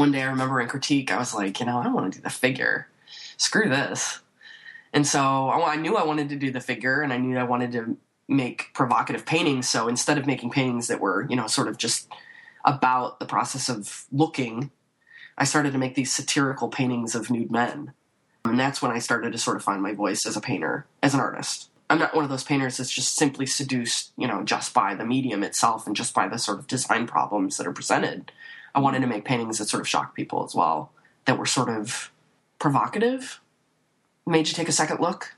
one day I remember in critique, I was like, you know, I don't want to do the figure. Screw this. And so I, I knew I wanted to do the figure, and I knew I wanted to make provocative paintings. So instead of making paintings that were, you know, sort of just about the process of looking, I started to make these satirical paintings of nude men. And that's when I started to sort of find my voice as a painter, as an artist. I'm not one of those painters that's just simply seduced, you know, just by the medium itself and just by the sort of design problems that are presented. I wanted to make paintings that sort of shocked people as well, that were sort of provocative, made you take a second look.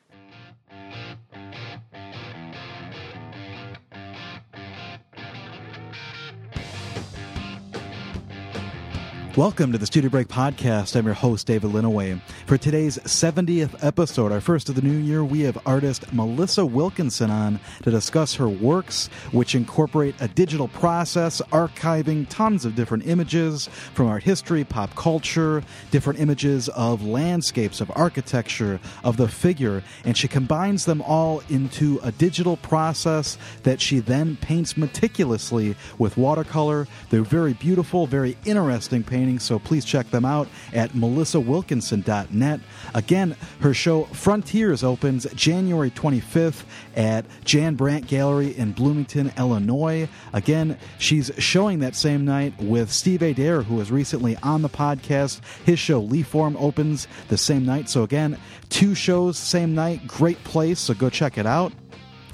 Welcome to the Studio Break Podcast. I'm your host, David Linneweh. For today's 70th episode, our first of the new year, we have artist Melissa Wilkinson on to discuss her works, which incorporate a digital process, archiving tons of different images from art history, pop culture, different images of landscapes, of architecture, of the figure, and she combines them all into a digital process that she then paints meticulously with watercolor. They're very beautiful, very interesting paintings so please check them out at melissawilkinson.net. Again, her show Frontiers opens January 25th at Jan Brandt Gallery in Bloomington, Illinois. Again, she's showing that same night with Steve Adair, who was recently on the podcast. His show Leafform opens the same night. So again, two shows same night. Great place, so go check it out.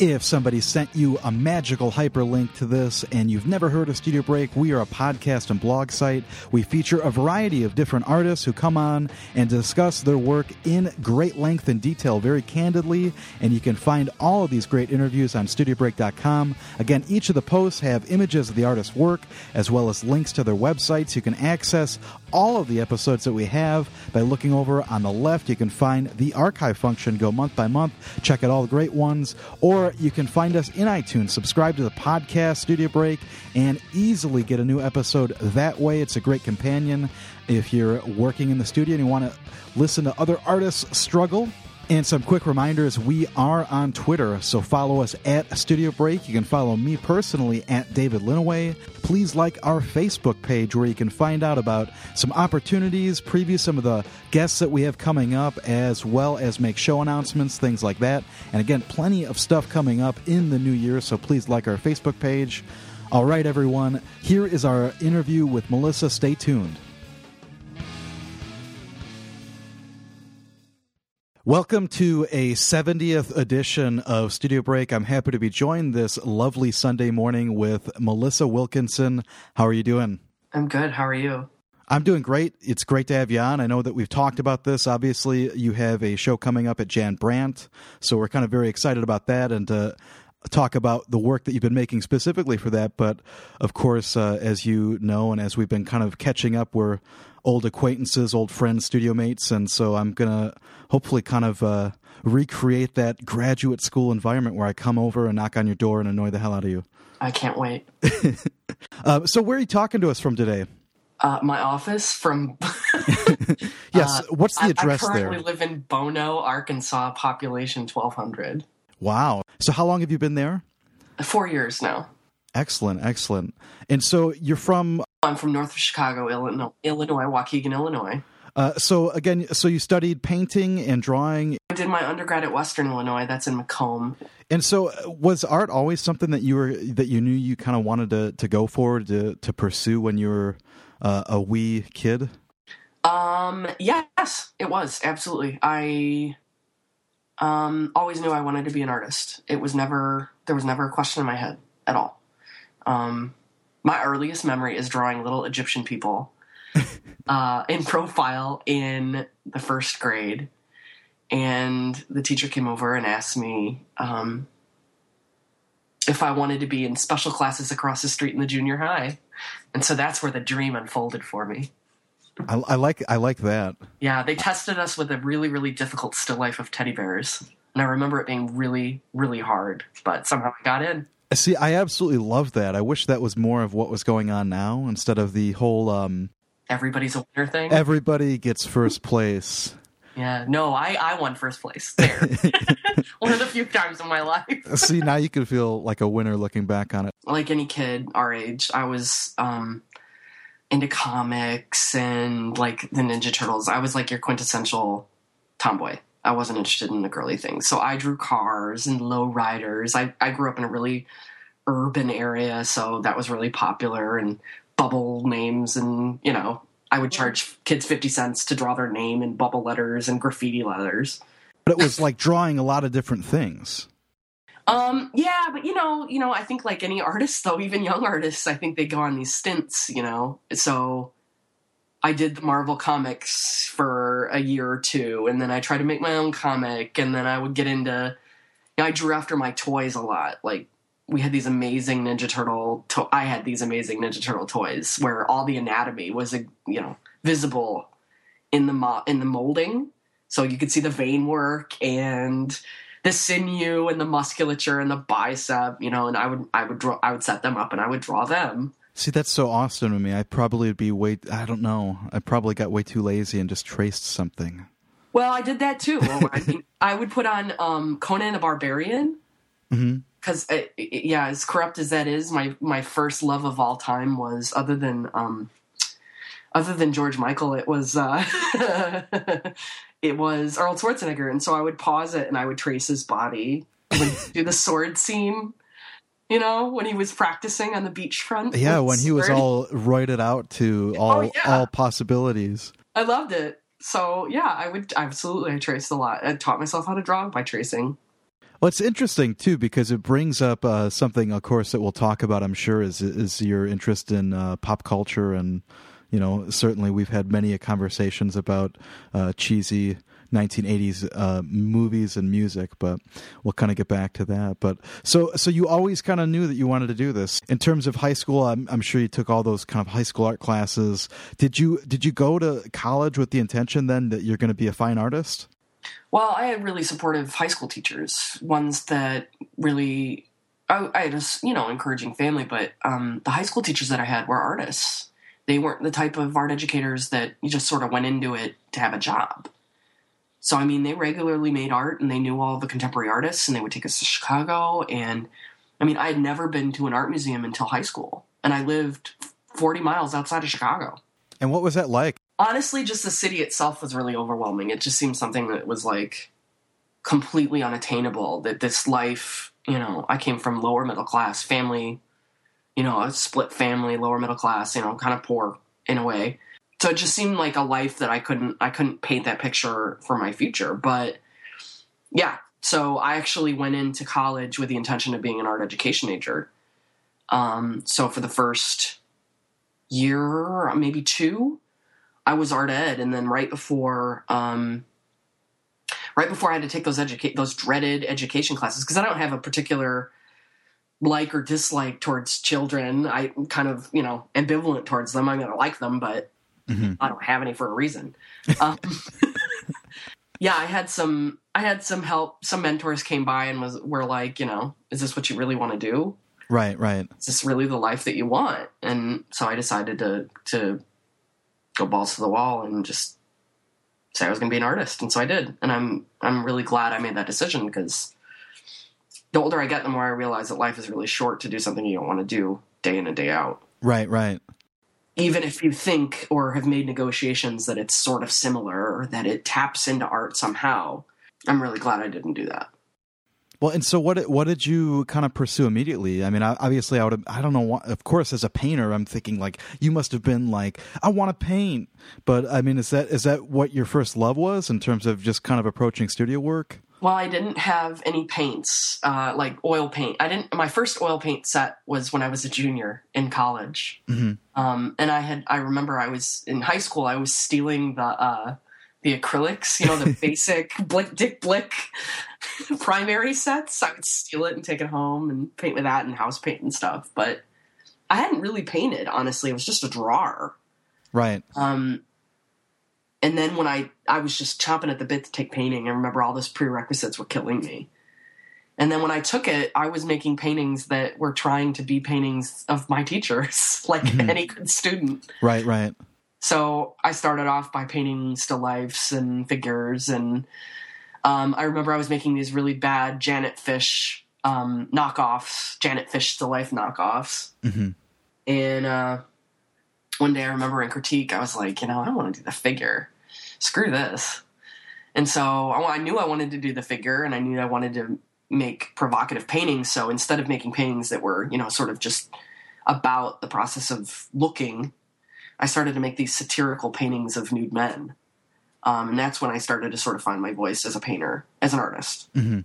If somebody sent you a magical hyperlink to this and you've never heard of Studio Break, we are a podcast and blog site. We feature a variety of different artists who come on and discuss their work in great length and detail, very candidly. And you can find all of these great interviews on studiobreak.com. Again, each of the posts have images of the artist's work as well as links to their websites. You can access all of the episodes that we have by looking over on the left. You can find the archive function, go month by month, check out all the great ones, or you can find us in iTunes, subscribe to the podcast Studio Break, and easily get a new episode that way. It's a great companion if you're working in the studio and you want to listen to other artists struggle and some quick reminders we are on Twitter, so follow us at Studio Break. You can follow me personally at David Linneweh. Please like our Facebook page where you can find out about some opportunities, preview some of the guests that we have coming up, as well as make show announcements, things like that. And again, plenty of stuff coming up in the new year, so please like our Facebook page. All right, everyone, here is our interview with Melissa. Stay tuned. Welcome to a 70th edition of Studio Break. I'm happy to be joined this lovely Sunday morning with Melissa Wilkinson. How are you doing? I'm good. How are you? I'm doing great. It's great to have you on. I know that we've talked about this. Obviously, you have a show coming up at Jan Brandt, so we're kind of very excited about that and to talk about the work that you've been making specifically for that. But of course, uh, as you know, and as we've been kind of catching up, we're old acquaintances, old friends, studio mates, and so I'm gonna hopefully kind of uh, recreate that graduate school environment where I come over and knock on your door and annoy the hell out of you. I can't wait. uh, so, where are you talking to us from today? Uh, my office from. yes, what's the address I, I currently there? live in Bono, Arkansas, population 1,200. Wow. So, how long have you been there? Four years now. Excellent, excellent. And so, you're from I'm from north of Chicago, Illinois, Illinois Waukegan, Illinois. Uh, so again, so you studied painting and drawing. I did my undergrad at Western Illinois. That's in Macomb. And so, uh, was art always something that you were that you knew you kind of wanted to to go for to to pursue when you were uh, a wee kid? Um. Yes, it was absolutely. I um always knew I wanted to be an artist. It was never there was never a question in my head at all. Um, my earliest memory is drawing little Egyptian people uh, in profile in the first grade. And the teacher came over and asked me um, if I wanted to be in special classes across the street in the junior high. And so that's where the dream unfolded for me. I, I like I like that. Yeah, they tested us with a really really difficult still life of teddy bears, and I remember it being really really hard, but somehow I got in. See, I absolutely love that. I wish that was more of what was going on now instead of the whole um, everybody's a winner thing. Everybody gets first place. Yeah, no, I I won first place there. One of the few times in my life. See, now you can feel like a winner looking back on it. Like any kid our age, I was um into comics and like the Ninja Turtles. I was like your quintessential tomboy. I wasn't interested in the girly things. So I drew cars and low riders. I, I grew up in a really urban area, so that was really popular and bubble names and, you know, I would charge kids 50 cents to draw their name in bubble letters and graffiti letters. But it was like drawing a lot of different things. Um, yeah, but you know, you know, I think like any artist though, even young artists, I think they go on these stints, you know. So I did the Marvel comics for a year or two, and then I tried to make my own comic, and then I would get into. You know, I drew after my toys a lot. Like we had these amazing Ninja Turtle. To- I had these amazing Ninja Turtle toys where all the anatomy was, you know, visible in the mo- in the molding, so you could see the vein work and the sinew and the musculature and the bicep. You know, and I would I would draw I would set them up and I would draw them See, that's so awesome to me. I probably would be way, I don't know. I probably got way too lazy and just traced something. Well, I did that too. I mean, I would put on um, Conan the Barbarian because, mm-hmm. yeah, as corrupt as that is, my my first love of all time was other than um, other than George Michael, it was uh, it was Arnold Schwarzenegger, and so I would pause it and I would trace his body, do the sword scene you know, when he was practicing on the beachfront. Yeah, when he was all roided out to Oh, all yeah. all possibilities. I loved it. So yeah, I would absolutely I traced a lot. I taught myself how to draw by tracing. Well, it's interesting too because it brings up uh, something, of course, that we'll talk about. I'm sure is is your interest in uh, pop culture, and you know, certainly we've had many conversations about uh, cheesy 1980s uh, movies and music, but we'll kind of get back to that. But so, so you always kind of knew that you wanted to do this. In terms of high school, I'm, I'm sure you took all those kind of high school art classes. Did you did you go to college with the intention then that you're going to be a fine artist? Well, I had really supportive high school teachers, ones that really I, had a you know encouraging family, but um, the high school teachers that I had were artists. They weren't the type of art educators that you just sort of went into it to have a job. So I mean, they regularly made art, and they knew all the contemporary artists, and they would take us to Chicago. And I mean, I had never been to an art museum until high school, and I lived 40 miles outside of Chicago. And what was that like? Honestly, just the city itself was really overwhelming. It just seemed something that was like completely unattainable. That this life, you know, I came from lower middle class family, you know, a split family, lower middle class, you know, kind of poor in a way so it just seemed like a life that I couldn't I couldn't paint that picture for my future. But yeah, so I actually went into college with the intention of being an art education major. Um, so for the first year, maybe two, I was art ed, and then right before um, right before I had to take those educate those dreaded education classes because I don't have a particular like or dislike towards children. I'm kind of you know ambivalent towards them. I'm gonna like them, but Mm-hmm. I don't have any for a reason. Um, yeah, I had some. I had some help. Some mentors came by and was were like, you know, is this what you really want to do? Right, right. Is this really the life that you want? And so I decided to to go balls to the wall and just say I was going to be an artist, and so I did. And I'm I'm really glad I made that decision because the older I get, the more I realize that life is really short to do something you don't want to do day in and day out Right, right. Even if you think or have made negotiations that it's sort of similar or that it taps into art somehow, I'm really glad I didn't do that. Well, and so what? What did you kind of pursue immediately? I mean, obviously, I would. I don't know. What, of course, as a painter, I'm thinking like you must have been like, I want to paint. But I mean, is that is that what your first love was in terms of just kind of approaching studio work? Well, I didn't have any paints, uh, like oil paint. I didn't. My first oil paint set was when I was a junior in college, um, and I had. I remember I was in high school. I was stealing the uh, the acrylics, you know, the basic Blick Dick Blick primary sets. I would steal it and take it home and paint with that and house paint and stuff. But I hadn't really painted. Honestly, it was just a drawer. Right. Um, and then when I I was just chomping at the bit to take painting, I remember all those prerequisites were killing me. And then when I took it, I was making paintings that were trying to be paintings of my teachers, like any good student. Right. Right. So I started off by painting still lifes and figures, and um, I remember I was making these really bad Janet Fish um, knockoffs, Janet Fish still life knockoffs, Mhm. and uh, one day I remember in critique, I was like, you know, I want to do the figure. Screw this. And so I, I knew I wanted to do the figure, and I knew I wanted to make provocative paintings. So instead of making paintings that were, you know, sort of just about the process of looking, I started to make these satirical paintings of nude men. Um, and that's when I started to sort of find my voice as a painter, as an artist. Mhm.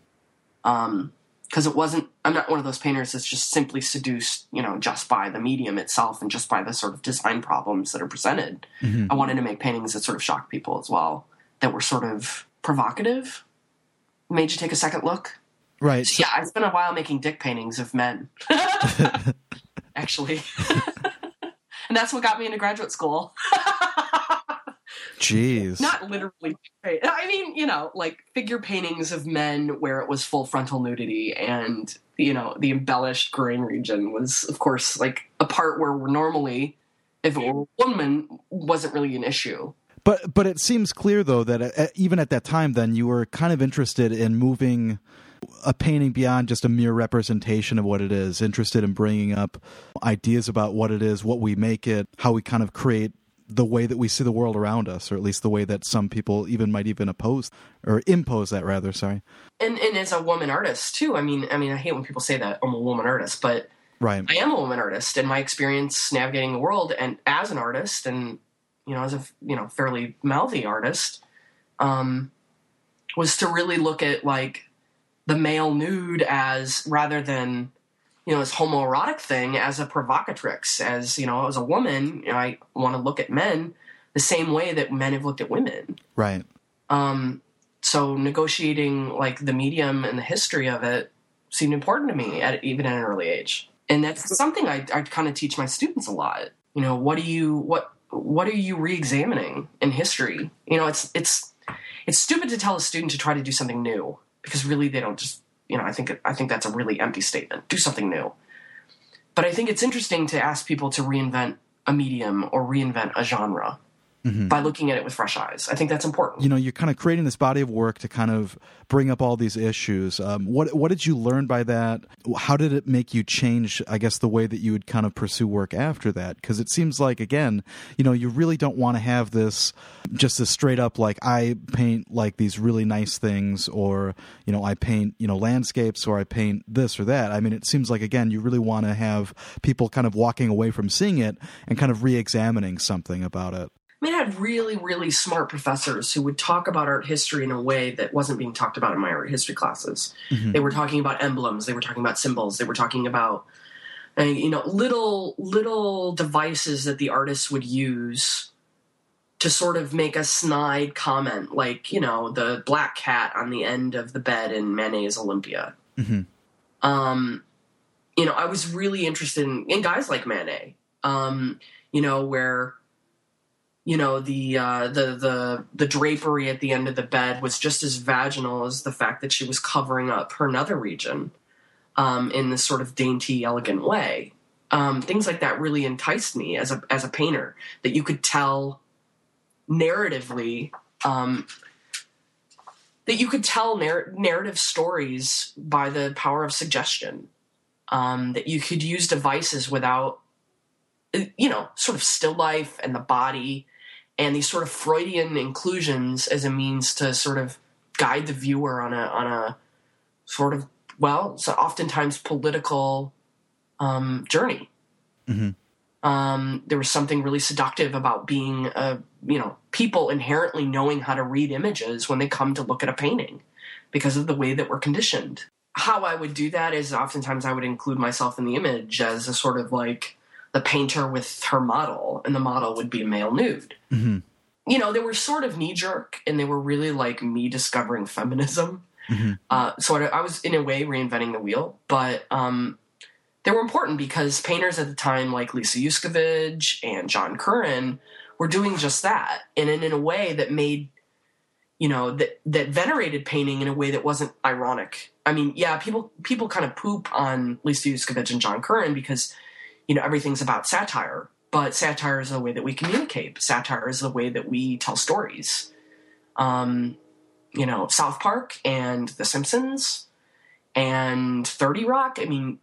Um, because it wasn't, I'm not one of those painters that's just simply seduced, you know, just by the medium itself and just by the sort of design problems that are presented. Mhm. I wanted to make paintings that sort of shocked people as well, that were sort of provocative, made you take a second look. Right. So, yeah, I spent a while making dick paintings of men. Actually. and that's what got me into graduate school. Jeez. Not literally. I mean, you know, like figure paintings of men where it was full frontal nudity and, you know, the embellished groin region was, of course, like a part where normally, if it were a woman, wasn't really an issue. But but it seems clear though that uh, even at that time, then you were kind of interested in moving a painting beyond just a mere representation of what it is. Interested in bringing up ideas about what it is, what we make it, how we kind of create the way that we see the world around us, or at least the way that some people even might even oppose or impose that rather. Sorry. And and as a woman artist too. I mean, I mean, I hate when people say that I'm a woman artist, but Right. I am a woman artist, and my experience navigating the world, and as an artist, and you know, as a you know fairly mouthy artist, um, was to really look at like the male nude as rather than you know this homoerotic thing as a provocatrix. As you know, as a woman, you know, I want to look at men the same way that men have looked at women. Right. Um, so negotiating like the medium and the history of it seemed important to me at even at an early age. And that's something I, I kind of teach my students a lot. You know, what do you what what are you re-examining in history? You know, it's it's it's stupid to tell a student to try to do something new because really they don't just you know I think I think that's a really empty statement. Do something new. But I think it's interesting to ask people to reinvent a medium or reinvent a genre Mhm. by looking at it with fresh eyes. I think that's important. you know you're kind of creating this body of work to kind of bring up all these issues um, what what did you learn by that how did it make you change i guess the way that you would kind of pursue work after that because it seems like again you know you really don't want to have this just this straight up like i paint like these really nice things or you know i paint you know landscapes or i paint this or that i mean it seems like again you really want to have people kind of walking away from seeing it and kind of re-examining something about it I mean, I had really, really smart professors who would talk about art history in a way that wasn't being talked about in my art history classes. Mhm. They were talking about emblems, they were talking about symbols, they were talking about, uh, you know, little little devices that the artists would use to sort of make a snide comment, like you know, the black cat on the end of the bed in Manet's Olympia. Mhm. Um, you know, I was really interested in, in guys like Manet. Um, you know, where you know the uh, the the the drapery at the end of the bed was just as vaginal as the fact that she was covering up her nether region um, in this sort of dainty, elegant way. Um, things like that really enticed me as a as a painter. That you could tell narratively. Um, that you could tell narr- narrative stories by the power of suggestion. Um, that you could use devices without, you know, sort of still life and the body and these sort of Freudian inclusions as a means to sort of guide the viewer on a on a sort of well, so oftentimes political um, journey. Mhm. Um, there was something really seductive about being a you know people inherently knowing how to read images when they come to look at a painting because of the way that we're conditioned. How I would do that is oftentimes I would include myself in the image as a sort of like the painter with her model, and the model would be a male nude. Mhm. You know, they were sort of knee jerk, and they were really like me discovering feminism. Mhm. Uh, so I, I was in a way reinventing the wheel, but um, they were important because painters at the time, like Lisa Yuskavage and John Currin, were doing just that, and in, in a way that made you know that that venerated painting in a way that wasn't ironic. I mean, yeah, people people kind of poop on Lisa Yuskavage and John Currin because you know everything's about satire, but satire is the way that we communicate. Satire is the way that we tell stories. Um, you know, South Park and The Simpsons and 30 Rock. I mean,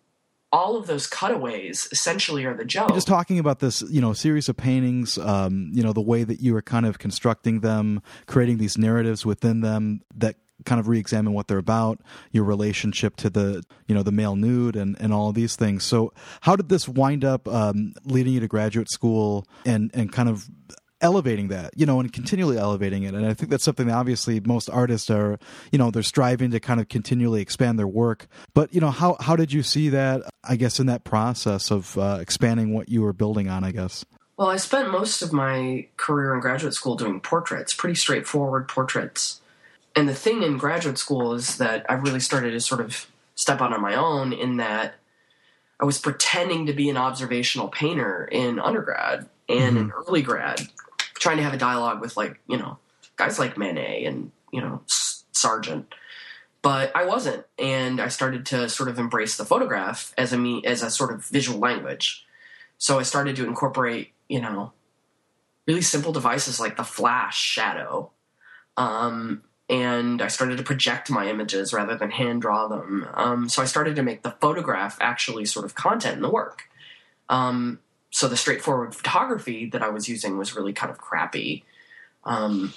all of those cutaways essentially are the joke. Just talking about this, you know, series of paintings, um, you know, the way that you were kind of constructing them, creating these narratives within them that kind of re-examine what they're about, your relationship to the, you know, the male nude and, and all these things. So how did this wind up um, leading you to graduate school and, and kind of elevating that, you know, and continually elevating it. And I think that's something that obviously most artists are, you know, they're striving to kind of continually expand their work. But, you know, how, how did you see that, I guess, in that process of uh, expanding what you were building on, I guess? Well, I spent most of my career in graduate school doing portraits, pretty straightforward portraits. And the thing in graduate school is that I really started to sort of step out on my own in that I was pretending to be an observational painter in undergrad and mm-hmm. in early grad trying to have a dialogue with like you know guys like Manet and you know Sargent, but I wasn't, and I started to sort of embrace the photograph as a me as a sort of visual language. So I started to incorporate you know really simple devices like the flash shadow. Um, and I started to project my images rather than hand draw them. Um, so I started to make the photograph actually sort of content in the work. Um, so the straightforward photography that I was using was really kind of crappy, um,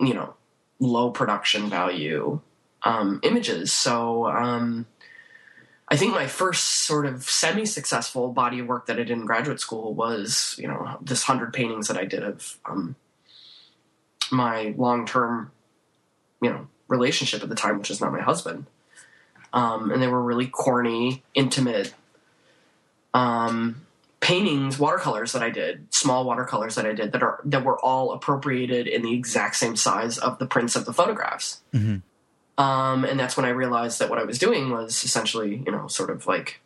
you know, low production value um, images. So um, I think my first sort of semi-successful body of work that I did in graduate school was, you know, this hundred paintings that I did of um, my long-term, you know, relationship at the time, which is not my husband. Um, and they were really corny, intimate, um, paintings, watercolors that I did, small watercolors that I did that are that were all appropriated in the exact same size of the prints of the photographs. Mm-hmm. Um, and that's when I realized that what I was doing was essentially, you know, sort of like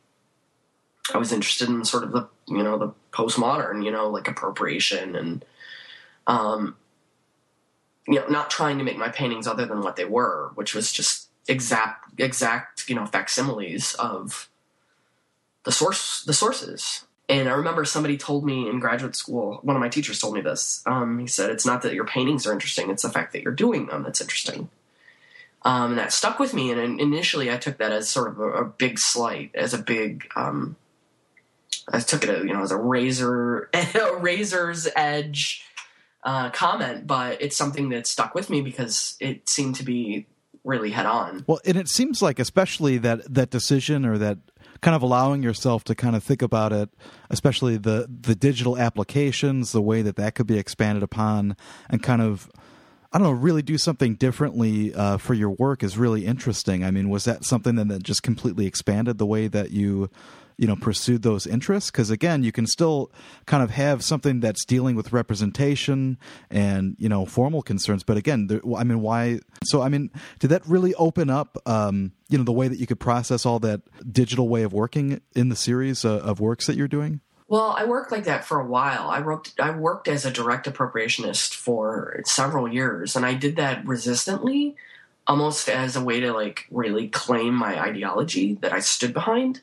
I was interested in sort of the, you know, the postmodern, you know, like appropriation and, um, you know, not trying to make my paintings other than what they were, which was just exact, exact, you know, facsimiles of the source, the sources. And I remember somebody told me in graduate school, one of my teachers told me this. Um, he said, It's not that your paintings are interesting, it's the fact that you're doing them that's interesting. Um, and that stuck with me. And initially, I took that as sort of a, a big slight, as a big, um, I took it, you know, as a razor, a razor's edge uh, comment, but it's something that stuck with me because it seemed to be really head on. Well, and it seems like, especially that that decision or that kind of allowing yourself to kind of think about it, especially the the digital applications, the way that that could be expanded upon, and kind of. I don't know, really do something differently uh, for your work is really interesting. I mean, was that something that just completely expanded the way that you you know pursued those interests? Because again you can still kind of have something that's dealing with representation and you know formal concerns. But again there, i mean why so i mean did that really open up um, you know the way that you could process all that digital way of working in the series uh, of works that you're doing? Well, I worked like that for a while. I worked I worked as a direct appropriationist for several years and I did that resistantly almost as a way to like really claim my ideology that I stood behind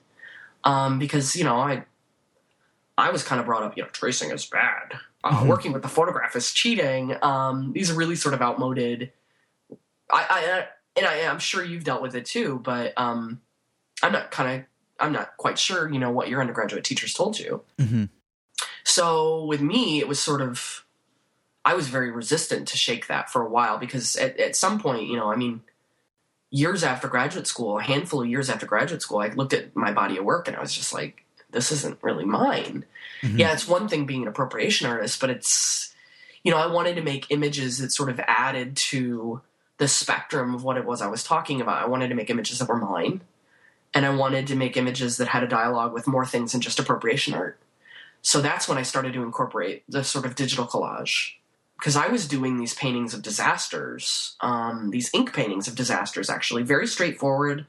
um, because you know I I was kind of brought up, you know, tracing is bad. Uh, mm-hmm. Working with the photograph is cheating. Um, these are really sort of outmoded. I, I and I, am sure you've dealt with it too, but um, I'm not kind of I'm not quite sure, you know, what your undergraduate teachers told you. Mm-hmm. So with me, it was sort of I was very resistant to shake that for a while because at, at some point, you know, I mean, years after graduate school, a handful of years after graduate school, I looked at my body of work and I was just like, this isn't really mine. Mm-hmm. Yeah, it's one thing being an appropriation artist, but it's, you know, I wanted to make images that sort of added to the spectrum of what it was I was talking about. I wanted to make images that were mine, and I wanted to make images that had a dialogue with more things than just appropriation art. So that's when I started to incorporate the sort of digital collage because I was doing these paintings of disasters, um, these ink paintings of disasters, actually, very straightforward,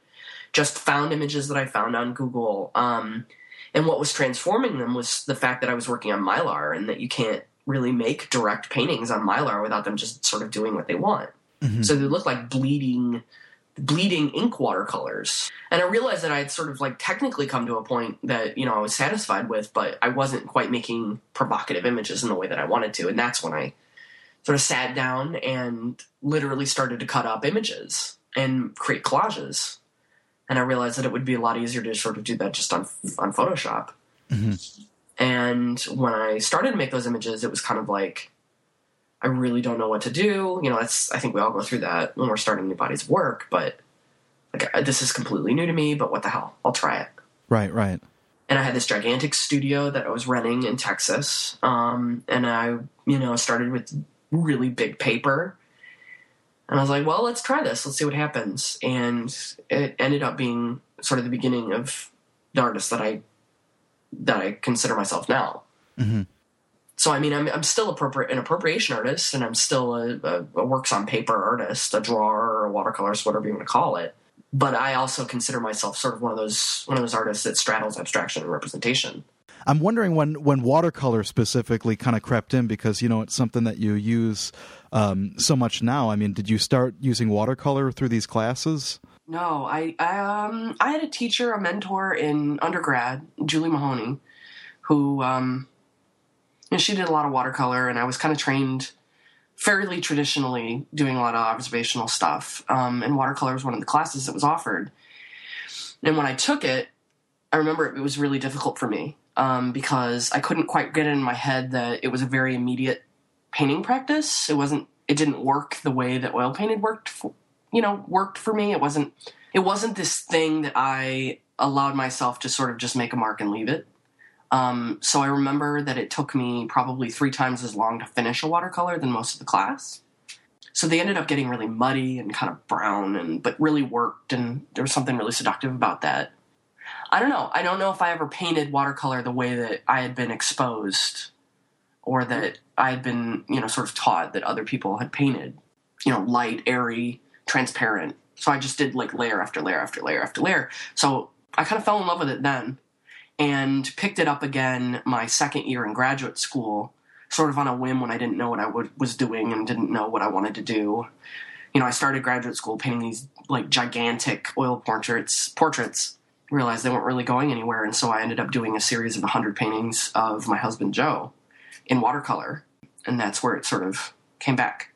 just found images that I found on Google. Um, and what was transforming them was the fact that I was working on Mylar and that you can't really make direct paintings on Mylar without them just sort of doing what they want. Mm-hmm. So they look like bleeding, bleeding ink watercolors. And I realized that I had sort of like technically come to a point that, you know, I was satisfied with, but I wasn't quite making provocative images in the way that I wanted to. And that's when I sort of sat down and literally started to cut up images and create collages. and I realized that it would be a lot easier to sort of do that just on on Photoshop. Mhm. And when I started to make those images, it was kind of like I really don't know what to do. You know, that's I think we all go through that when we're starting new bodies of work, but like this is completely new to me. But what the hell? I'll try it. Right, right. and I had this gigantic studio that I was renting in Texas. Um, and I, you know, started with really big paper. And I was like, well, let's try this. Let's see what happens. And it ended up being sort of the beginning of the artist that I that I consider myself now. hmm So I mean, I'm I'm still appropri- an appropriation artist, and I'm still a, a, a works on paper artist, a drawer, or a watercolorist, whatever you want to call it. But I also consider myself sort of one of those one of those artists that straddles abstraction and representation. I'm wondering when when watercolor specifically kind of crept in because you know it's something that you use um, so much now. I mean, did you start using watercolor through these classes? No, I I, um, I had a teacher, a mentor in undergrad, Julie Mahoney, who um, know, she did a lot of watercolor, and I was kind of trained fairly traditionally doing a lot of observational stuff. Um, and watercolor was one of the classes that was offered. And when I took it, I remember it was really difficult for me um, because I couldn't quite get it in my head that it was a very immediate painting practice. It wasn't. It didn't work the way that oil painted worked. For, you know, worked for me. It wasn't. It wasn't this thing that I allowed myself to sort of just make a mark and leave it. Um, so I remember that it took me probably three times as long to finish a watercolor than most of the class. So they ended up getting really muddy and kind of brown, and but really worked, and there was something really seductive about that. I don't know. I don't know if I ever painted watercolor the way that I had been exposed, or that I had been, you know, sort of taught that other people had painted. You know, light, airy, transparent. So I just did like layer after layer after layer after layer. So I kind of fell in love with it then and picked it up again my second year in graduate school, sort of on a whim when I didn't know what I would, was doing and didn't know what I wanted to do. You know, I started graduate school painting these like gigantic oil portraits, portraits. Realized they weren't really going anywhere, and so I ended up doing a series of 100 paintings of my husband Joe in watercolor, and that's where it sort of came back.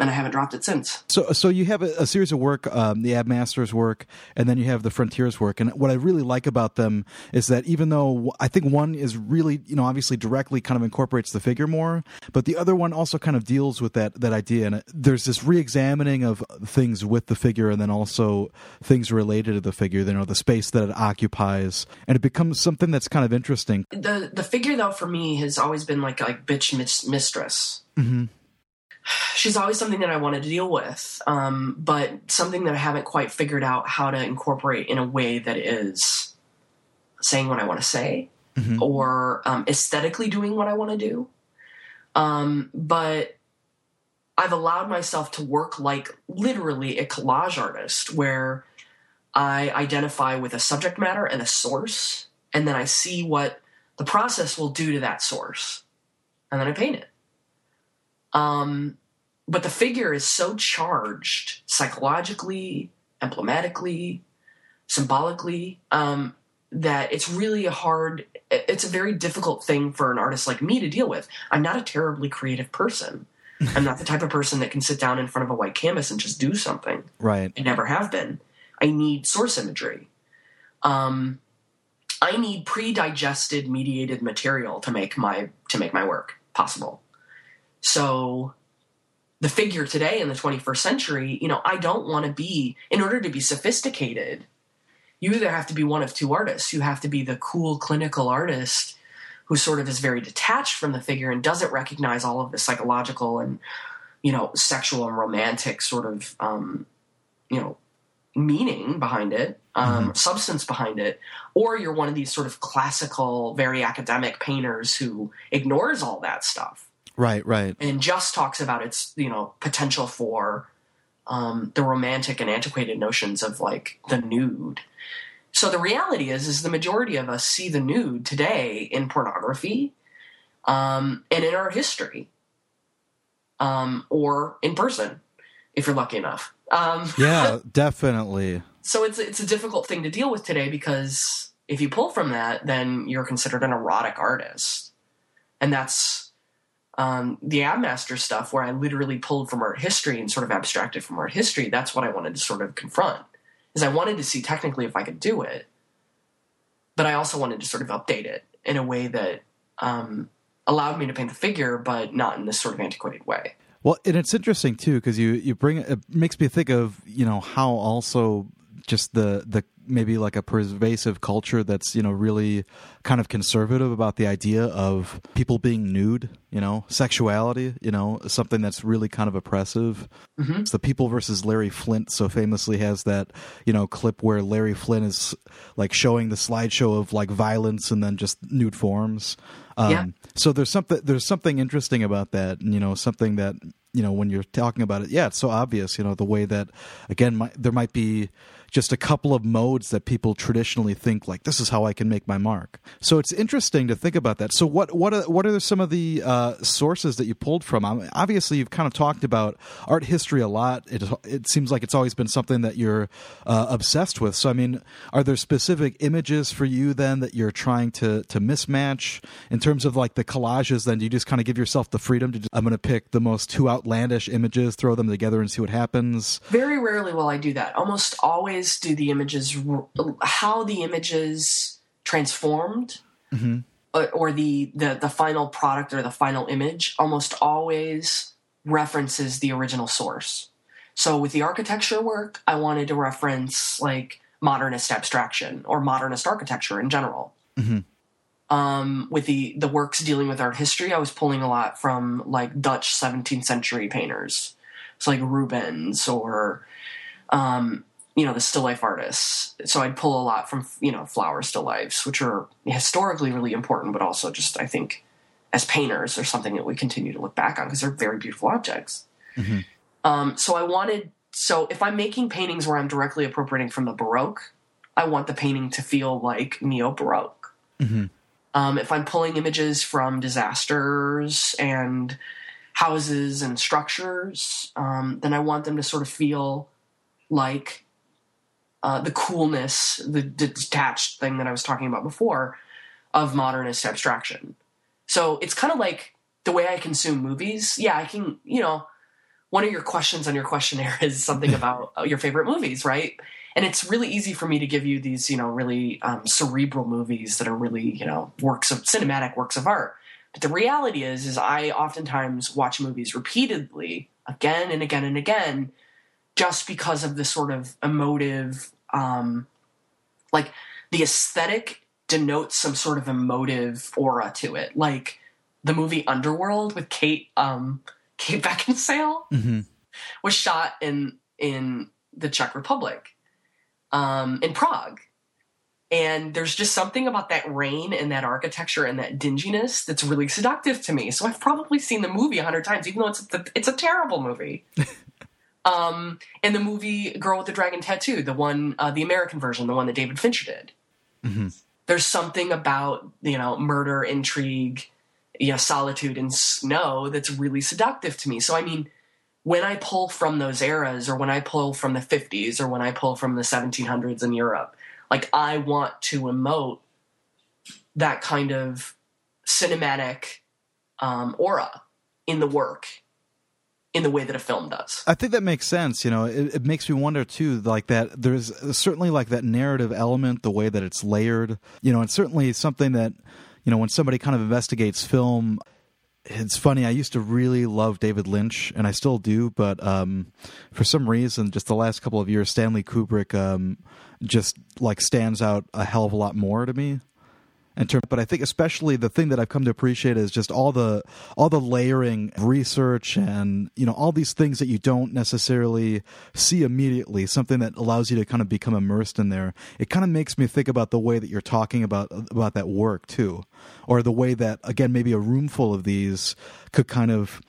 And I haven't dropped it since. So, so you have a, a series of work, um, the Ab Masters work, and then you have the Frontiers work. And what I really like about them is that even though I think one is really, you know, obviously directly kind of incorporates the figure more, but the other one also kind of deals with that that idea. And there's this re-examining of things with the figure, and then also things related to the figure. You know, the space that it occupies, and it becomes something that's kind of interesting. the the figure though for me has always been like like bitch mis- mistress. Mm-hmm. She's always something that I want to deal with, um, but something that I haven't quite figured out how to incorporate in a way that is saying what I want to say Mhm. or um, aesthetically doing what I want to do. Um, but I've allowed myself to work like literally a collage artist where I identify with a subject matter and a source, and then I see what the process will do to that source, and then I paint it. Um, but the figure is so charged psychologically, emblematically, symbolically, um, that it's really a hard, it's a very difficult thing for an artist like me to deal with. I'm not a terribly creative person. I'm not the type of person that can sit down in front of a white canvas and just do something. Right. I never have been. I need source imagery. Um, I need pre-digested, mediated material to make my to make my work possible. So, the figure today in the 21st century, you know, I don't want to be. In order to be sophisticated, you either have to be one of two artists. You have to be the cool clinical artist who sort of is very detached from the figure and doesn't recognize all of the psychological and you know sexual and romantic sort of um, you know meaning behind it um, substance behind it or you're one of these sort of classical very academic painters who ignores all that stuff Right. Right. and just talks about its you know potential for um, the romantic and antiquated notions of like the nude. So the reality is, is the majority of us see the nude today in pornography um, and in our history, um, or in person, if you're lucky enough. Um, Yeah. definitely. so it's it's a difficult thing to deal with today because if you pull from that, then you're considered an erotic artist, and that's um, the Abmaster stuff where I literally pulled from art history and sort of abstracted from art history. That's what I wanted to sort of confront is I wanted to see technically if I could do it, but I also wanted to sort of update it in a way that um, allowed me to paint the figure, but not in this sort of antiquated way. Well, and it's interesting too because you you bring it makes me think of you know how also just the the maybe like a pervasive culture that's you know really kind of conservative about the idea of people being nude you know sexuality you know something that's really kind of oppressive mm-hmm. it's the people versus larry flynt so famously has that you know clip where larry flynt is like showing the slideshow of like violence and then just nude forms um, yeah. so there's something there's something interesting about that and you know something that you know when you're talking about it yeah it's so obvious you know the way that again my, there might be just a couple of modes that people traditionally think like this is how I can make my mark. So it's interesting to think about that. So what what are, what are some of the uh, sources that you pulled from? I mean, obviously, you've kind of talked about art history a lot. It it seems like it's always been something that you're uh, obsessed with. So I mean, are there specific images for you then that you're trying to to mismatch in terms of like the collages? Then do you just kind of give yourself the freedom to just, I'm going to pick the most two outlandish images, throw them together, and see what happens? Very rarely will I do that. Almost always do the images how the images transformed mm-hmm. or, or the, the the final product or the final image almost always references the original source so with the architecture work i wanted to reference like modernist abstraction or modernist architecture in general mm-hmm. um, with the the works dealing with art history i was pulling a lot from like dutch 17th century painters so like rubens or um, you know the still life artists so i'd pull a lot from you know flower still lifes which are historically really important but also just i think as painters are something that we continue to look back on because they're very beautiful objects mm-hmm. um, so i wanted so if i'm making paintings where i'm directly appropriating from the baroque i want the painting to feel like neo-baroque mm-hmm. um, if i'm pulling images from disasters and houses and structures um, then i want them to sort of feel like uh, the coolness, the detached thing that I was talking about before of modernist abstraction. So it's kind of like the way I consume movies. Yeah, I can, you know, one of your questions on your questionnaire is something about uh, your favorite movies, right? And it's really easy for me to give you these, you know, really um, cerebral movies that are really, you know, works of cinematic works of art. But the reality is, is I oftentimes watch movies repeatedly, again and again and again, just because of the sort of emotive, um, like the aesthetic denotes some sort of emotive aura to it. Like the movie Underworld with Kate, um, Kate Beckinsale mm-hmm. was shot in in the Czech Republic, um, in Prague. And there's just something about that rain and that architecture and that dinginess that's really seductive to me. So I've probably seen the movie a hundred times, even though it's a, it's a terrible movie. Um, and the movie Girl with the Dragon Tattoo, the one, uh, the American version, the one that David Fincher did. Mm-hmm. There's something about you know murder, intrigue, you know, solitude, and snow that's really seductive to me. So I mean, when I pull from those eras, or when I pull from the 50s, or when I pull from the 1700s in Europe, like I want to emote that kind of cinematic um, aura in the work in the way that a film does. I think that makes sense. You know, it, it, makes me wonder too, like that. There's certainly like that narrative element, the way that it's layered. You know, and certainly something that you know when somebody kind of investigates film. It's funny. I used to really love David Lynch, and I still do. But um, for some reason, just the last couple of years, Stanley Kubrick um, just like stands out a hell of a lot more to me in terms but i think especially the thing that i've come to appreciate is just all the all the layering research and you know all these things that you don't necessarily see immediately something that allows you to kind of become immersed in there. It kind of makes me think about the way that you're talking about about that work too or the way that again maybe a room full of these could kind of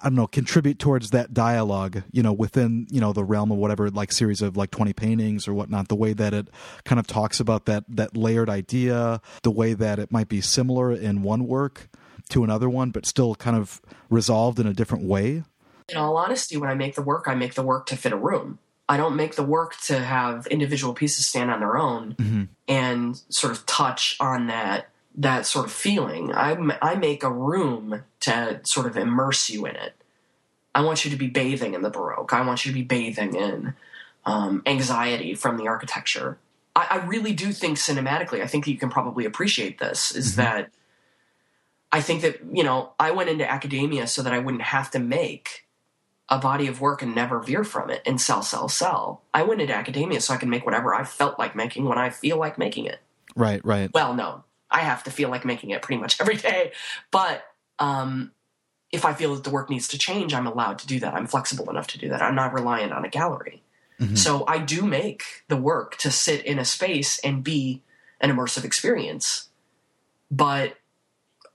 I don't know, contribute towards that dialogue, you know, within, you know, the realm of whatever like series of like 20 paintings or whatnot, the way that it kind of talks about that, that layered idea, the way that it might be similar in one work to another one, but still kind of resolved in a different way. In all honesty, when I make the work, I make the work to fit a room. I don't make the work to have individual pieces stand on their own mm-hmm. and sort of touch on that that sort of feeling. I, I make a room to sort of immerse you in it. I want you to be bathing in the Baroque. I want you to be bathing in um, anxiety from the architecture. I, I, really do think cinematically, I think that you can probably appreciate this, is mm-hmm. that I think that, you know, I went into academia so that I wouldn't have to make a body of work and never veer from it and sell, sell, sell. I went into academia so I can make whatever I felt like making when I feel like making it. Right, right. Well, no, I have to feel like making it pretty much every day. But um, if I feel that the work needs to change, I'm allowed to do that. I'm flexible enough to do that. I'm not reliant on a gallery. Mm-hmm. So I do make the work to sit in a space and be an immersive experience. But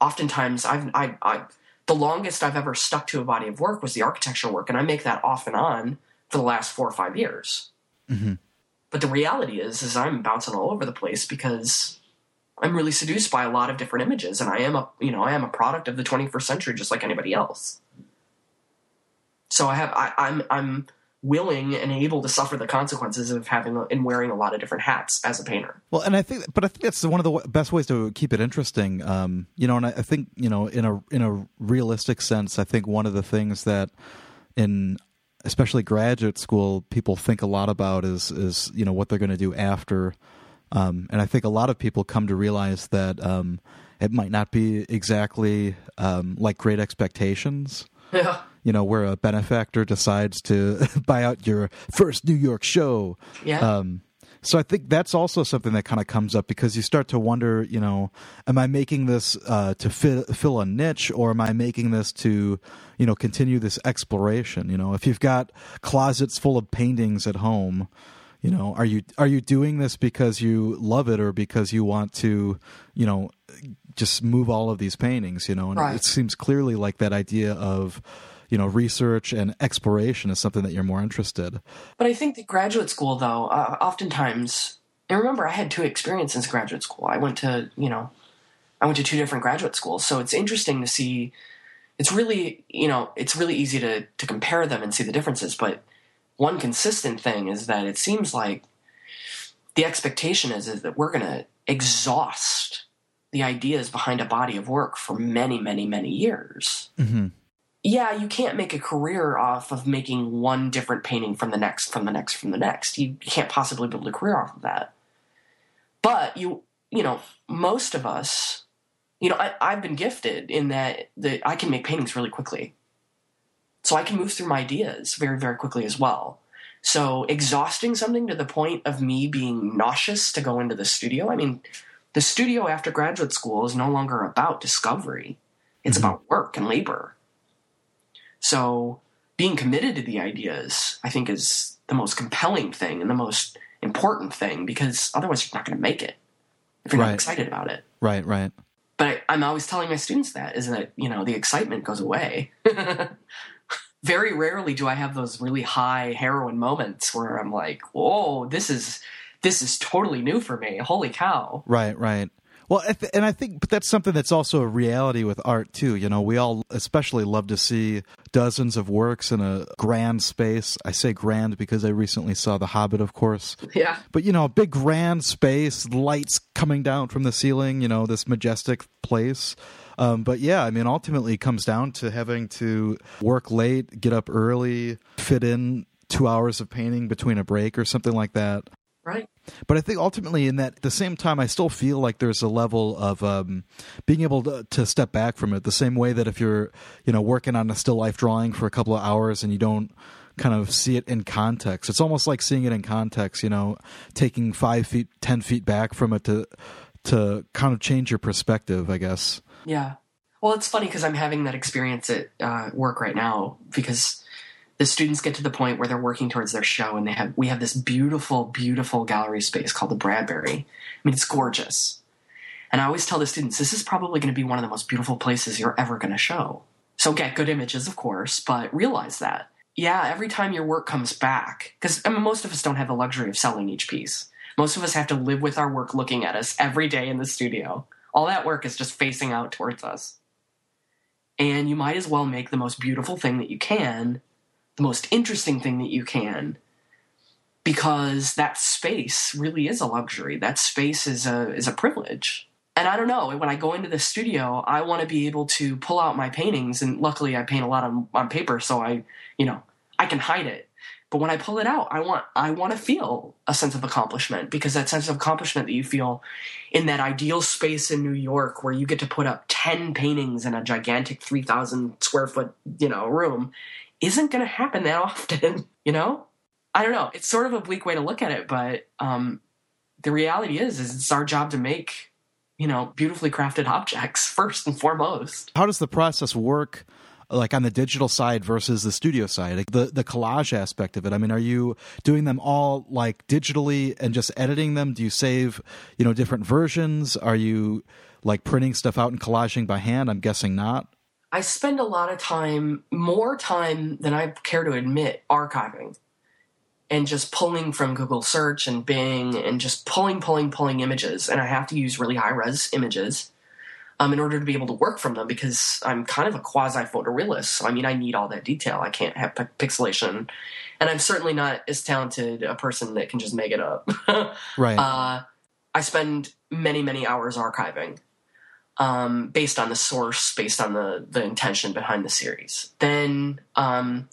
oftentimes, I've, I, I, the longest I've ever stuck to a body of work was the architectural work, and I make that off and on for the last four or five years. Mm-hmm. But the reality is, is I'm bouncing all over the place because I'm really seduced by a lot of different images, and I am a you know I am a product of the 21st century, just like anybody else. So I have I, I'm I'm willing and able to suffer the consequences of having and wearing a lot of different hats as a painter. Well, and I think, but I think that's one of the best ways to keep it interesting. Um, you know, and I, I think you know, in a in a realistic sense, I think one of the things that in especially graduate school people think a lot about is is you know what they're going to do after um, and I think a lot of people come to realize that um, it might not be exactly um, like Great Expectations. Yeah. You know, where a benefactor decides to buy out your first New York show. Yeah. Um, so I think that's also something that kind of comes up because you start to wonder, you know, am I making this uh, to fill, fill a niche or am I making this to, you know, continue this exploration? You know, if you've got closets full of paintings at home, you know are you are you doing this because you love it or because you want to you know just move all of these paintings you know? And right. it seems clearly like that idea of you know research and exploration is something that you're more interested. But i think the graduate school though uh, oftentimes and remember i had two experiences in graduate school. I went to you know i went to two different graduate schools. So it's interesting to see it's really you know it's really easy to to compare them and see the differences. But one consistent thing is that it seems like the expectation is, is that we're going to exhaust the ideas behind a body of work for many, many, many years. Mm-hmm. Yeah, you can't make a career off of making one different painting from the next, from the next, from the next. You can't possibly build a career off of that. But you, you know, most of us, you know, I, have been gifted in that that I can make paintings really quickly. So I can move through my ideas very, very quickly as well. So exhausting something to the point of me being nauseous to go into the studio. I mean, the studio after graduate school is no longer about discovery. It's mm-hmm. about work and labor. So being committed to the ideas, I think, is the most compelling thing and the most important thing because otherwise you're not going to make it if you're right. not excited about it. Right, right. But I, am always telling my students that is that you know the excitement goes away. very rarely do I have those really high heroin moments where I'm like, "Whoa, this is this is totally new for me. Holy cow!" Right, right. Well, and I think, but that's something that's also a reality with art too. You know, we all especially love to see dozens of works in a grand space. I say grand because I recently saw The Hobbit, of course. Yeah. But you know, a big grand space, lights coming down from the ceiling. You know, this majestic place. Um, but yeah, I mean, ultimately, it comes down to having to work late, get up early, fit in two hours of painting between a break or something like that. Right. But I think ultimately, in that, at the same time, I still feel like there's a level of um, being able to, to, step back from it. The same way that if you're, you know, working on a still life drawing for a couple of hours and you don't kind of see it in context, it's almost like seeing it in context. You know, taking five feet, ten feet back from it to to kind of change your perspective. I guess. Yeah. Well, it's funny because I'm having that experience at uh, work right now because the students get to the point where they're working towards their show and they have we have this beautiful, beautiful gallery space called the Bradbury. I mean, it's gorgeous. And I always tell the students, this is probably going to be one of the most beautiful places you're ever going to show. So get good images, of course, but realize that. Yeah, every time your work comes back, because I mean, most of us don't have the luxury of selling each piece. Most of us have to live with our work looking at us every day in the studio. All that work is just facing out towards us. And you might as well make the most beautiful thing that you can, the most interesting thing that you can, because that space really is a luxury. That space is a is a privilege. And I don't know, when I go into the studio, I want to be able to pull out my paintings and luckily I paint a lot on, on paper so I, you know, I can hide it. But when I pull it out, I want I want to feel a sense of accomplishment because that sense of accomplishment that you feel in that ideal space in New York where you get to put up 10 paintings in a gigantic 3000 square foot, you know, room isn't going to happen that often, you know? I don't know. It's sort of a bleak way to look at it, but um, the reality is, is it's our job to make, you know, beautifully crafted objects first and foremost. How does the process work? like on the digital side versus the studio side like the the collage aspect of it i mean are you doing them all like digitally and just editing them do you save you know different versions are you like printing stuff out and collaging by hand i'm guessing not i spend a lot of time more time than i care to admit archiving and just pulling from google search and bing and just pulling pulling pulling images and i have to use really high res images um, in order to be able to work from them because I'm kind of a quasi photorealist. So, I mean, I need all that detail. I can't have p- pixelation. And I'm certainly not as talented a person that can just make it up. right. Uh, I spend many, many hours archiving um, based on the source, based on the, the intention behind the series. Then um,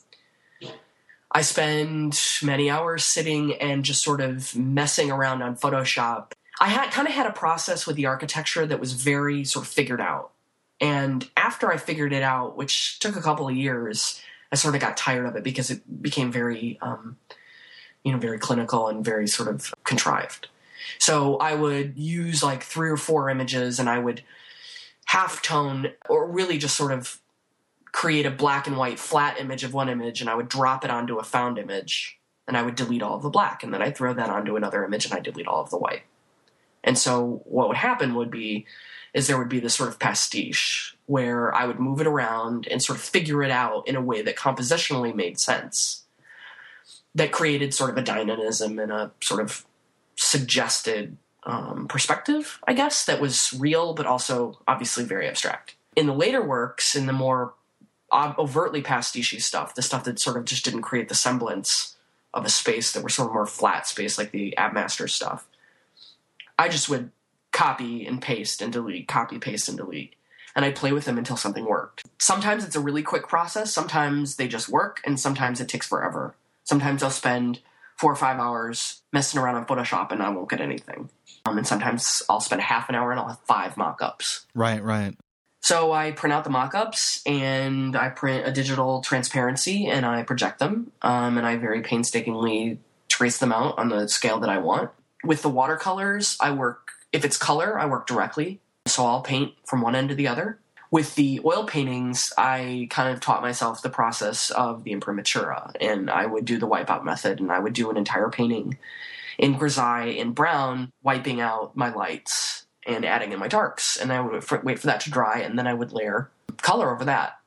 I spend many hours sitting and just sort of messing around on Photoshop I had kind of had a process with the architecture that was very sort of figured out. And after I figured it out, which took a couple of years, I sort of got tired of it because it became very, um, you know, very clinical and very sort of contrived. So I would use like three or four images and I would half tone or really just sort of create a black and white flat image of one image and I would drop it onto a found image and I would delete all of the black and then I'd throw that onto another image and I delete all of the white. And so what would happen would be is there would be this sort of pastiche where I would move it around and sort of figure it out in a way that compositionally made sense. That created sort of a dynamism and a sort of suggested um, perspective, I guess, that was real but also obviously very abstract. In the later works, in the more overtly pastiche stuff, the stuff that sort of just didn't create the semblance of a space that were sort of more flat space, like the Abmaster stuff, I just would copy and paste and delete, copy, paste, and delete. And I'd play with them until something worked. Sometimes it's a really quick process, sometimes they just work, and sometimes it takes forever. Sometimes I'll spend four or five hours messing around on Photoshop and I won't get anything. Um, and sometimes I'll spend half an hour and I'll have five mock ups. Right, right. So I print out the mock ups and I print a digital transparency and I project them. Um, and I very painstakingly trace them out on the scale that I want with the watercolors, I work, if it's color, I work directly. So I'll paint from one end to the other. With the oil paintings, I kind of taught myself the process of the imprimatura, and I would do the wipeout method, and I would do an entire painting in grisaille in brown, wiping out my lights and adding in my darks, and I would wait for that to dry, and then I would layer color over that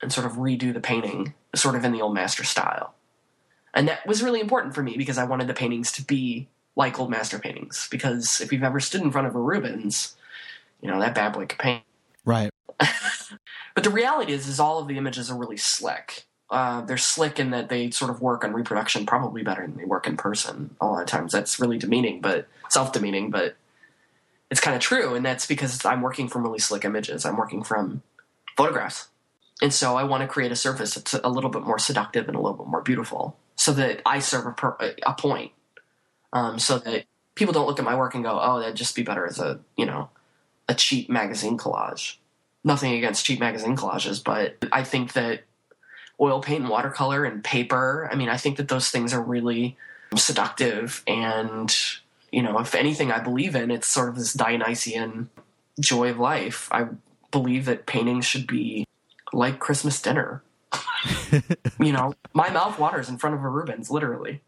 and sort of redo the painting, sort of in the old master style. And that was really important for me because I wanted the paintings to be like old master paintings because if you've ever stood in front of a Rubens, you know that bad boy can paint. Right. but the reality is, is all of the images are really slick. Uh, they're slick in that they sort of work on reproduction probably better than they work in person. A lot of times, that's really demeaning, but self-demeaning, but it's kind of true, and that's because I'm working from really slick images. I'm working from photographs, and so I want to create a surface that's a little bit more seductive and a little bit more beautiful, so that I serve a, per- a point um, so that people don't look at my work and go, "Oh, that'd just be better as a you know a cheap magazine collage." Nothing against cheap magazine collages, but I think that oil paint and watercolor and paper. I mean, I think that those things are really seductive and you know, if anything I believe in, it's sort of this Dionysian joy of life. I believe that painting should be like Christmas dinner. you know, my mouth waters in front of a Rubens, literally.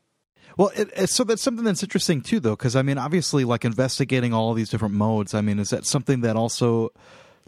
Well, it, it, so that's something that's interesting too, though, because I mean, obviously, like investigating all these different modes. I mean, is that something that also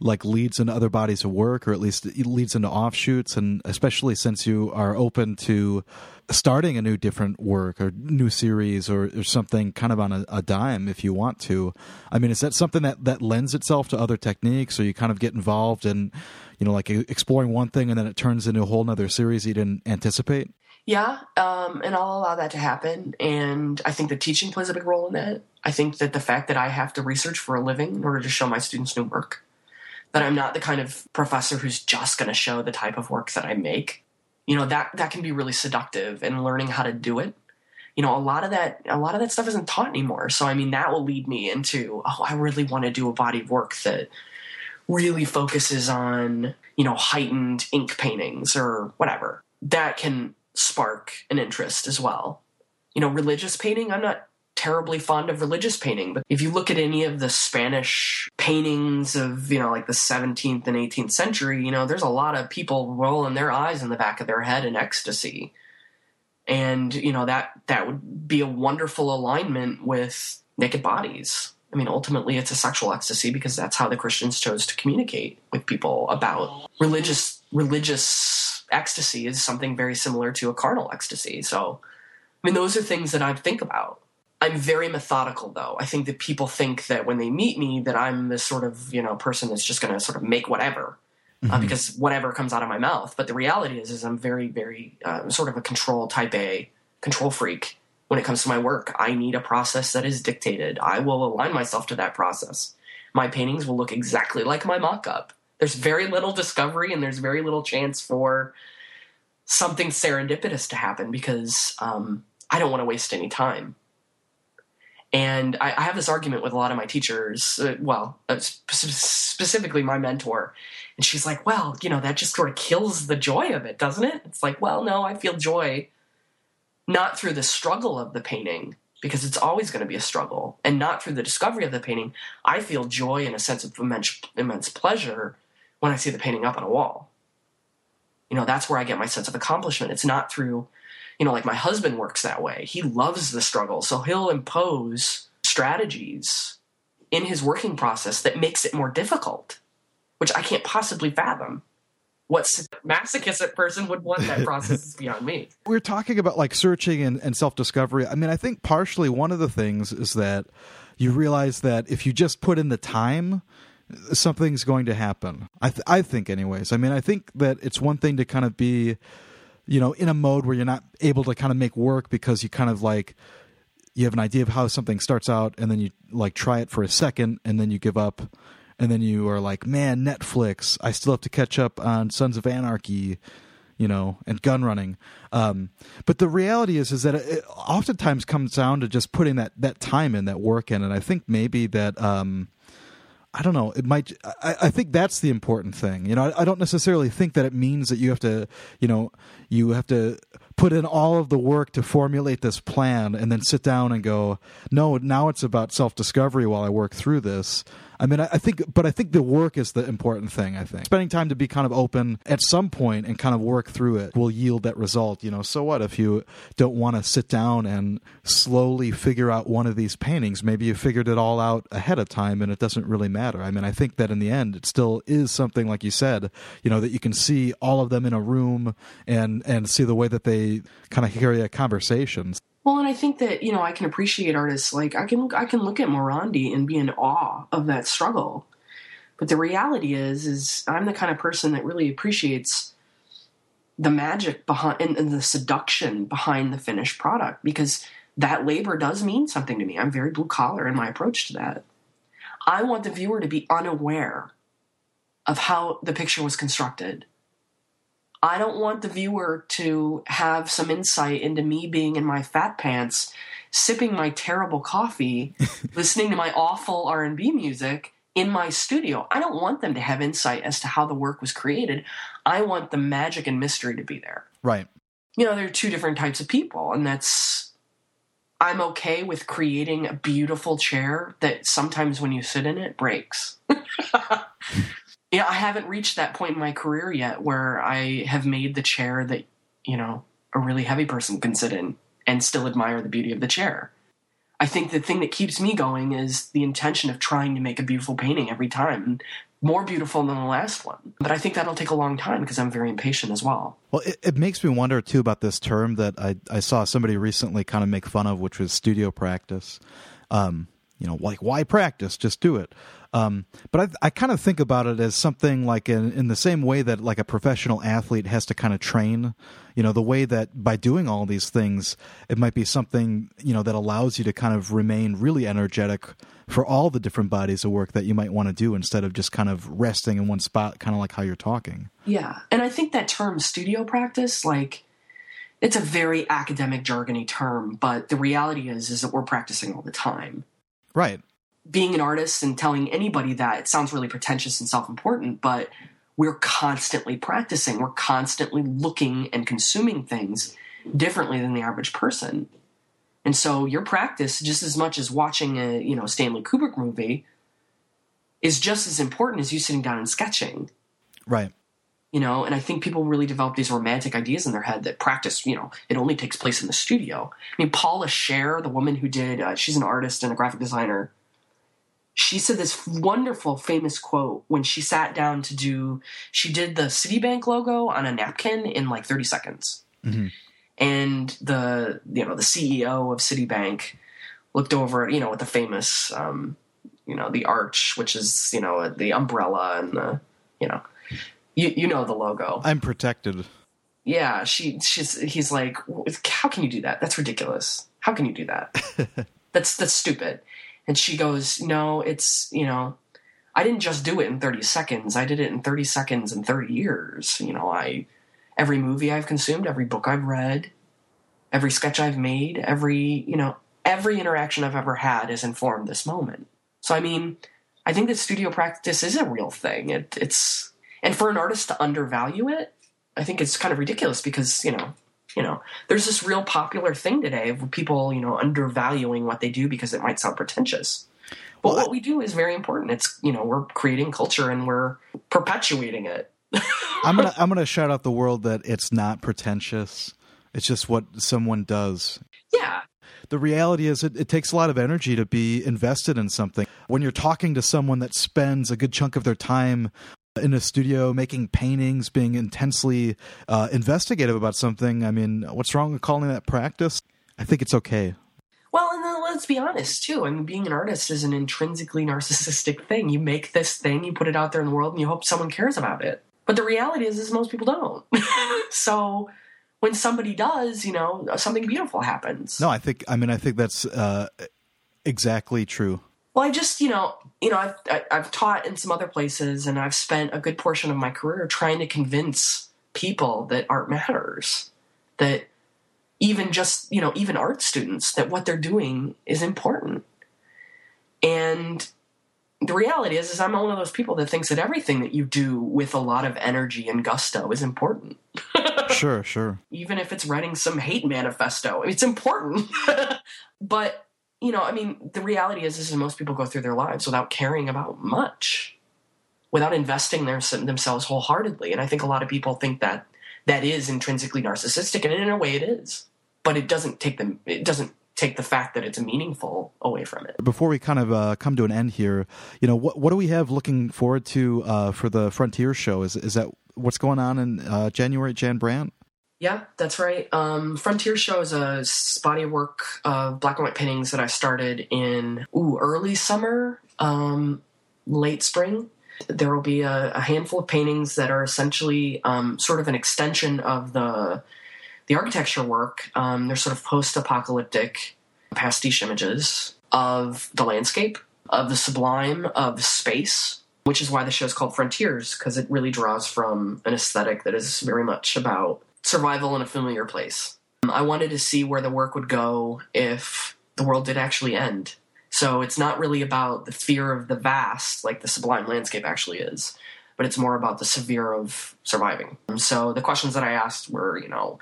like leads into other bodies of work, or at least leads into offshoots? And especially since you are open to starting a new different work or new series or, or something kind of on a, a, dime if you want to. I mean, is that something that that lends itself to other techniques, or you kind of get involved in, you know, like exploring one thing and then it turns into a whole other series you didn't anticipate? Yeah, um, and I'll allow that to happen. And I think the teaching plays a big role in that. I think that the fact that I have to research for a living in order to show my students new work, that I'm not the kind of professor who's just going to show the type of work that I make. you know that that can be really seductive and learning how to do it. You know a lot of that a lot of that stuff isn't taught anymore. So i mean that will lead me into oh i really want to do a body of work that really focuses on you know heightened ink paintings or whatever. That can spark an interest as well. You know religious painting i'm not terribly fond of religious painting but if you look at any of the spanish paintings of you know like the 17th and 18th century you know there's a lot of people rolling their eyes in the back of their head in ecstasy. And you know that that would be a wonderful alignment with naked bodies. I mean ultimately it's a sexual ecstasy because that's how the christians chose to communicate with people about religious religious ecstasy is something very similar to a carnal ecstasy. So i mean those are things that i think about I'm very methodical though. I think that people think that when they meet me that I'm this sort of, you know, person that's just going to sort of make whatever. Uh, mm-hmm. Uh, because whatever comes out of my mouth. But the reality is, is I'm very, very uh, sort of a control type A control freak when it comes to my work. I need a process that is dictated. I will align myself to that process. My paintings will look exactly like my mock-up. There's very little discovery, and there's very little chance for something serendipitous to happen because um, I don't want to waste any time. And I, I, have this argument with a lot of my teachers, uh, well, uh, sp- specifically my mentor. And she's like, well, you know, that just sort of kills the joy of it, doesn't it? It's like, well, no, I feel joy not through the struggle of the painting, because it's always going to be a struggle, and not through the discovery of the painting. I feel joy and a sense of immense, immense pleasure when I see the painting up on a wall. You know, that's where I get my sense of accomplishment. It's not through you know, like my husband works that way. He loves the struggle. So he'll impose strategies in his working process that makes it more difficult, which I can't possibly fathom. What masochistic person would want that process is beyond me. We're talking about like searching and, and self discovery. I mean, I think partially one of the things is that you realize that if you just put in the time, something's going to happen. I, th- I think, anyways. I mean, I think that it's one thing to kind of be you know, in a mode where you're not able to kind of make work because you kind of like you have an idea of how something starts out and then you like try it for a second and then you give up and then you are like, man, Netflix, I still have to catch up on Sons of Anarchy, you know, and gun running. Um, but the reality is, is that it oftentimes comes down to just putting that that time in, that work in, and I think maybe that. Um, I don't know. It might. I, I, think that's the important thing. You know, I, I, don't necessarily think that it means that you have to, you know, you have to put in all of the work to formulate this plan and then sit down and go, no, now it's about self discovery while I work through this. I mean, I, I, think, but I think the work is the important thing. I think spending time to be kind of open at some point and kind of work through it will yield that result. You know, so what if you don't want to sit down and slowly figure out one of these paintings? Maybe you figured it all out ahead of time and it doesn't really matter. I mean, I think that in the end, it still is something like you said, you know, that you can see all of them in a room and and see the way that they kind of carry a conversation. Well, and I think that you know I can appreciate artists like I can I can look at Morandi and be in awe of that struggle. But the reality is, is I'm the kind of person that really appreciates the magic behind and, and the seduction behind the finished product because that labor does mean something to me. I'm very blue collar in my approach to that. I want the viewer to be unaware of how the picture was constructed I don't want the viewer to have some insight into me being in my fat pants, sipping my terrible coffee, listening to my awful R&B music in my studio. I don't want them to have insight as to how the work was created. I want the magic and mystery to be there. Right. You know, there are two different types of people, and that's I'm okay with creating a beautiful chair that sometimes when you sit in it breaks. yeah, I haven't reached that point in my career yet where I have made the chair that, you know, a really heavy person can sit in and still admire the beauty of the chair. I think the thing that keeps me going is the intention of trying to make a beautiful painting every time, more beautiful than the last one. But I think that'll take a long time because I'm very impatient as well. Well, it, it, makes me wonder too about this term that I, I saw somebody recently kind of make fun of, which was studio practice. Um, you know, like why practice? Just do it. Um, but I, I kind of think about it as something like in, in the same way that like a professional athlete has to kind of train, you know, the way that by doing all these things, it might be something, you know, that allows you to kind of remain really energetic for all the different bodies of work that you might want to do instead of just kind of resting in one spot, kind of like how you're talking. Yeah. And I think that term studio practice, like, it's a very academic jargony term, but the reality is is that we're practicing all the time. Right being an artist and telling anybody that it sounds really pretentious and self-important but we're constantly practicing. We're constantly looking and consuming things differently than the average person. And so your practice just as much as watching a you know stanley kubrick movie is just as important as you sitting down and sketching. Right. You know and i think people really develop these romantic ideas in their head that practice you know it only takes place in the studio. I mean paula scher the woman who did uh, she's an artist and a graphic designer she said this wonderful famous quote when she sat down to do she did the Citibank logo on a napkin in like 30 seconds. Mm-hmm. And the you know the CEO of Citibank looked over you know with the famous um, you know the arch which is you know the umbrella and the you know you you know the logo. I'm protected. Yeah, she she's he's like how can you do that? That's ridiculous. How can you do that? that's that's stupid. And she goes, No, it's, you know, I didn't just do it in 30 seconds. I did it in 30 seconds and 30 years. You know, I, every movie I've consumed, every book I've read, every sketch I've made, every, you know, every interaction I've ever had has informed this moment. So, I mean, I think that studio practice is a real thing. It, it's, and for an artist to undervalue it, I think it's kind of ridiculous because, you know, you know, there's this real popular thing today of people, you know, undervaluing what they do because it might sound pretentious. But well, what we do is very important. It's, you know, we're creating culture and we're perpetuating it. I'm gonna I'm gonna shout out the world that it's not pretentious. It's just what someone does. Yeah. The reality is, it, it, takes a lot of energy to be invested in something. When you're talking to someone that spends a good chunk of their time in a studio making paintings, being intensely uh, investigative about something. I mean, what's wrong with calling that practice? I think it's okay. Well, and then let's be honest too. I mean, being an artist is an intrinsically narcissistic thing. You make this thing, you put it out there in the world, and you hope someone cares about it. But the reality is, is most people don't. so when somebody does, you know, something beautiful happens. No, I think. I mean, I think that's uh, exactly true. Well, I just, you know, you know, I've I, have i have taught in some other places, and I've spent a good portion of my career trying to convince people that art matters, that even just, you know, even art students that what they're doing is important. And the reality is, is I'm one of those people that thinks that everything that you do with a lot of energy and gusto is important. sure, sure. Even if it's writing some hate manifesto, it's important. but you know, I mean, the reality is, this is most people go through their lives without caring about much, without investing their, themselves wholeheartedly. And I think a lot of people think that that is intrinsically narcissistic, and in a way, it is. But it doesn't take them. It doesn't take the fact that it's meaningful away from it. Before we kind of uh, come to an end here, you know, what what do we have looking forward to uh, for the Frontier show? Is is that what's going on in uh, January, Jan Brandt? Yeah, that's right. Um, Frontier Show is a body of work of black and white paintings that I started in ooh, early summer, um, late spring. There will be a, a, handful of paintings that are essentially um, sort of an extension of the the architecture work. Um, they're sort of post-apocalyptic pastiche images of the landscape, of the sublime, of space, which is why the show is called Frontiers because it really draws from an aesthetic that is very much about survival in a familiar place. Um, I wanted to see where the work would go if the world did actually end. So it's not really about the fear of the vast, like the sublime landscape actually is, but it's more about the severe of surviving. Um, so the questions that I asked were, you know,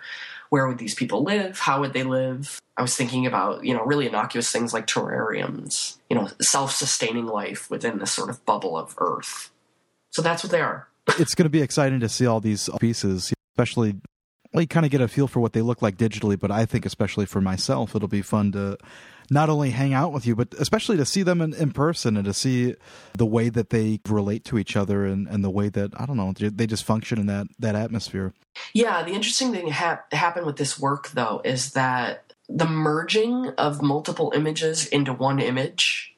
where would these people live? How would they live? I was thinking about, you know, really innocuous things like terrariums, you know, self sustaining life within this sort of bubble of Earth. So that's what they are. it's going to be exciting to see all these pieces, especially well, you kind of get a feel for what they look like digitally, but I think especially for myself, it'll be fun to not only hang out with you, but especially to see them in, in person and to see the way that they relate to each other and, and the way that, I don't know, they just function in that, that atmosphere. Yeah, the interesting thing ha- happened with this work, though, is that the merging of multiple images into one image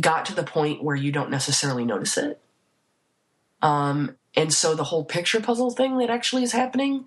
got to the point where you don't necessarily notice it. Um, and so the whole picture puzzle thing that actually is happening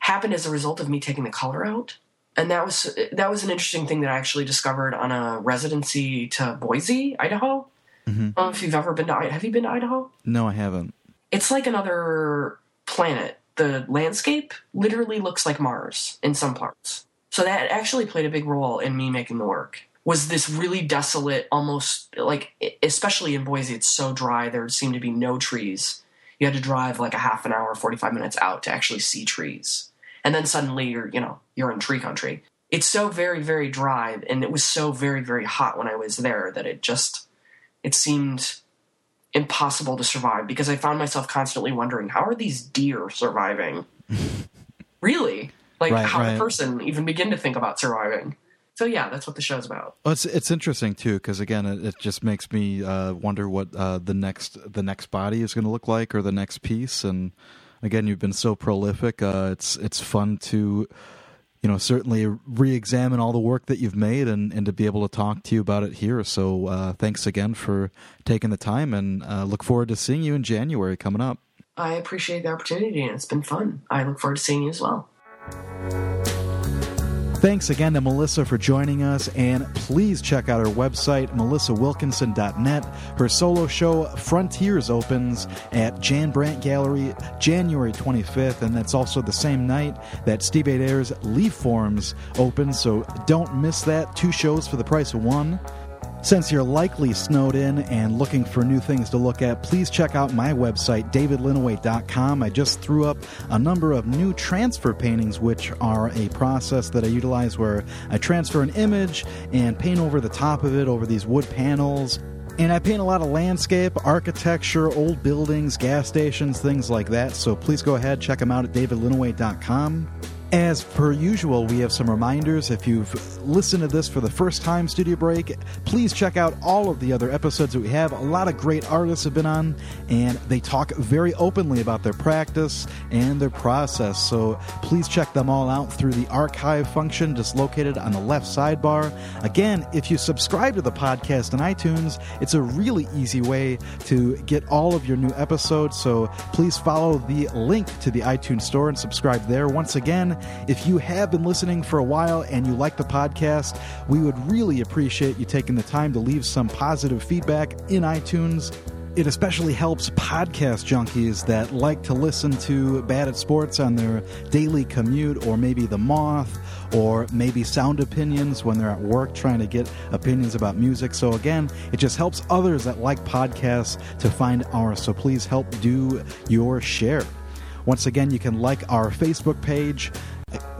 happened as a result of me taking the color out. And that was that was an interesting thing that I actually discovered on a residency to Boise, Idaho. Mm-hmm. I don't know if you've ever been to Idaho. have you been to Idaho? No, I haven't. It's like another planet. The landscape literally looks like Mars in some parts. So that actually played a big role in me making the work. Was this really desolate, almost like, especially in Boise, it's so dry. There seemed to be no trees you had to drive like a half an hour, 45 minutes out to actually see trees. And then suddenly you're, you know, you're in tree country. It's so very, very dry and it was so very, very hot when I was there that it just, it seemed impossible to survive because I found myself constantly wondering, how are these deer surviving? really? Like, right, how right. a person even begin to think about surviving? So yeah, that's what the show's about. Well, it's it's interesting too because again, it, it, just makes me uh, wonder what uh, the next the next body is going to look like or the next piece. And again, you've been so prolific. Uh, it's it's fun to you know certainly re-examine all the work that you've made and, and to be able to talk to you about it here. So uh, thanks again for taking the time and uh, look forward to seeing you in January coming up. I appreciate the opportunity and it's been fun. I look forward to seeing you as well. Thanks again to Melissa for joining us, and please check out her website, melissawilkinson.net. Her solo show, Frontiers, opens at Jan Brandt Gallery January 25th, and that's also the same night that Steve Adair's Leaf Forms opens, so don't miss that. Two shows for the price of one. Since you're likely snowed in and looking for new things to look at, please check out my website, davidlinneweh.com. I just threw up a number of new transfer paintings, which are a process that I utilize where I transfer an image and paint over the top of it over these wood panels. And I paint a lot of landscape, architecture, old buildings, gas stations, things like that. So please go ahead, check them out at davidlinneweh.com. As per usual, we have some reminders. If you've listened to this for the first time, Studio Break, please check out all of the other episodes that we have. A lot of great artists have been on, and they talk very openly about their practice and their process. So please check them all out through the archive function just located on the left sidebar. Again, if you subscribe to the podcast on iTunes, it's a really easy way to get all of your new episodes. So please follow the link to the iTunes store and subscribe there. Once again, if you have been listening for a while and you like the podcast, we would really appreciate you taking the time to leave some positive feedback in iTunes. It especially helps podcast junkies that like to listen to Bad at Sports on their daily commute, or maybe The Moth, or maybe Sound Opinions when they're at work trying to get opinions about music. So, again, it just helps others that like podcasts to find ours. So, please help do your share. Once again, you can like our Facebook page.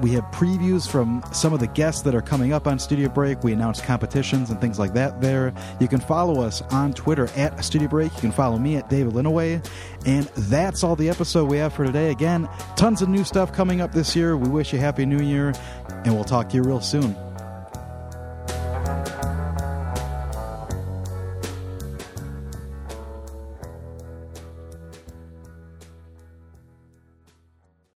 We have previews from some of the guests that are coming up on Studio Break. We announce competitions and things like that there. You can follow us on Twitter at Studio Break. You can follow me at David Linneweh. And that's all the episode we have for today. Again, tons of new stuff coming up this year. We wish you Happy New Year, and we'll talk to you real soon.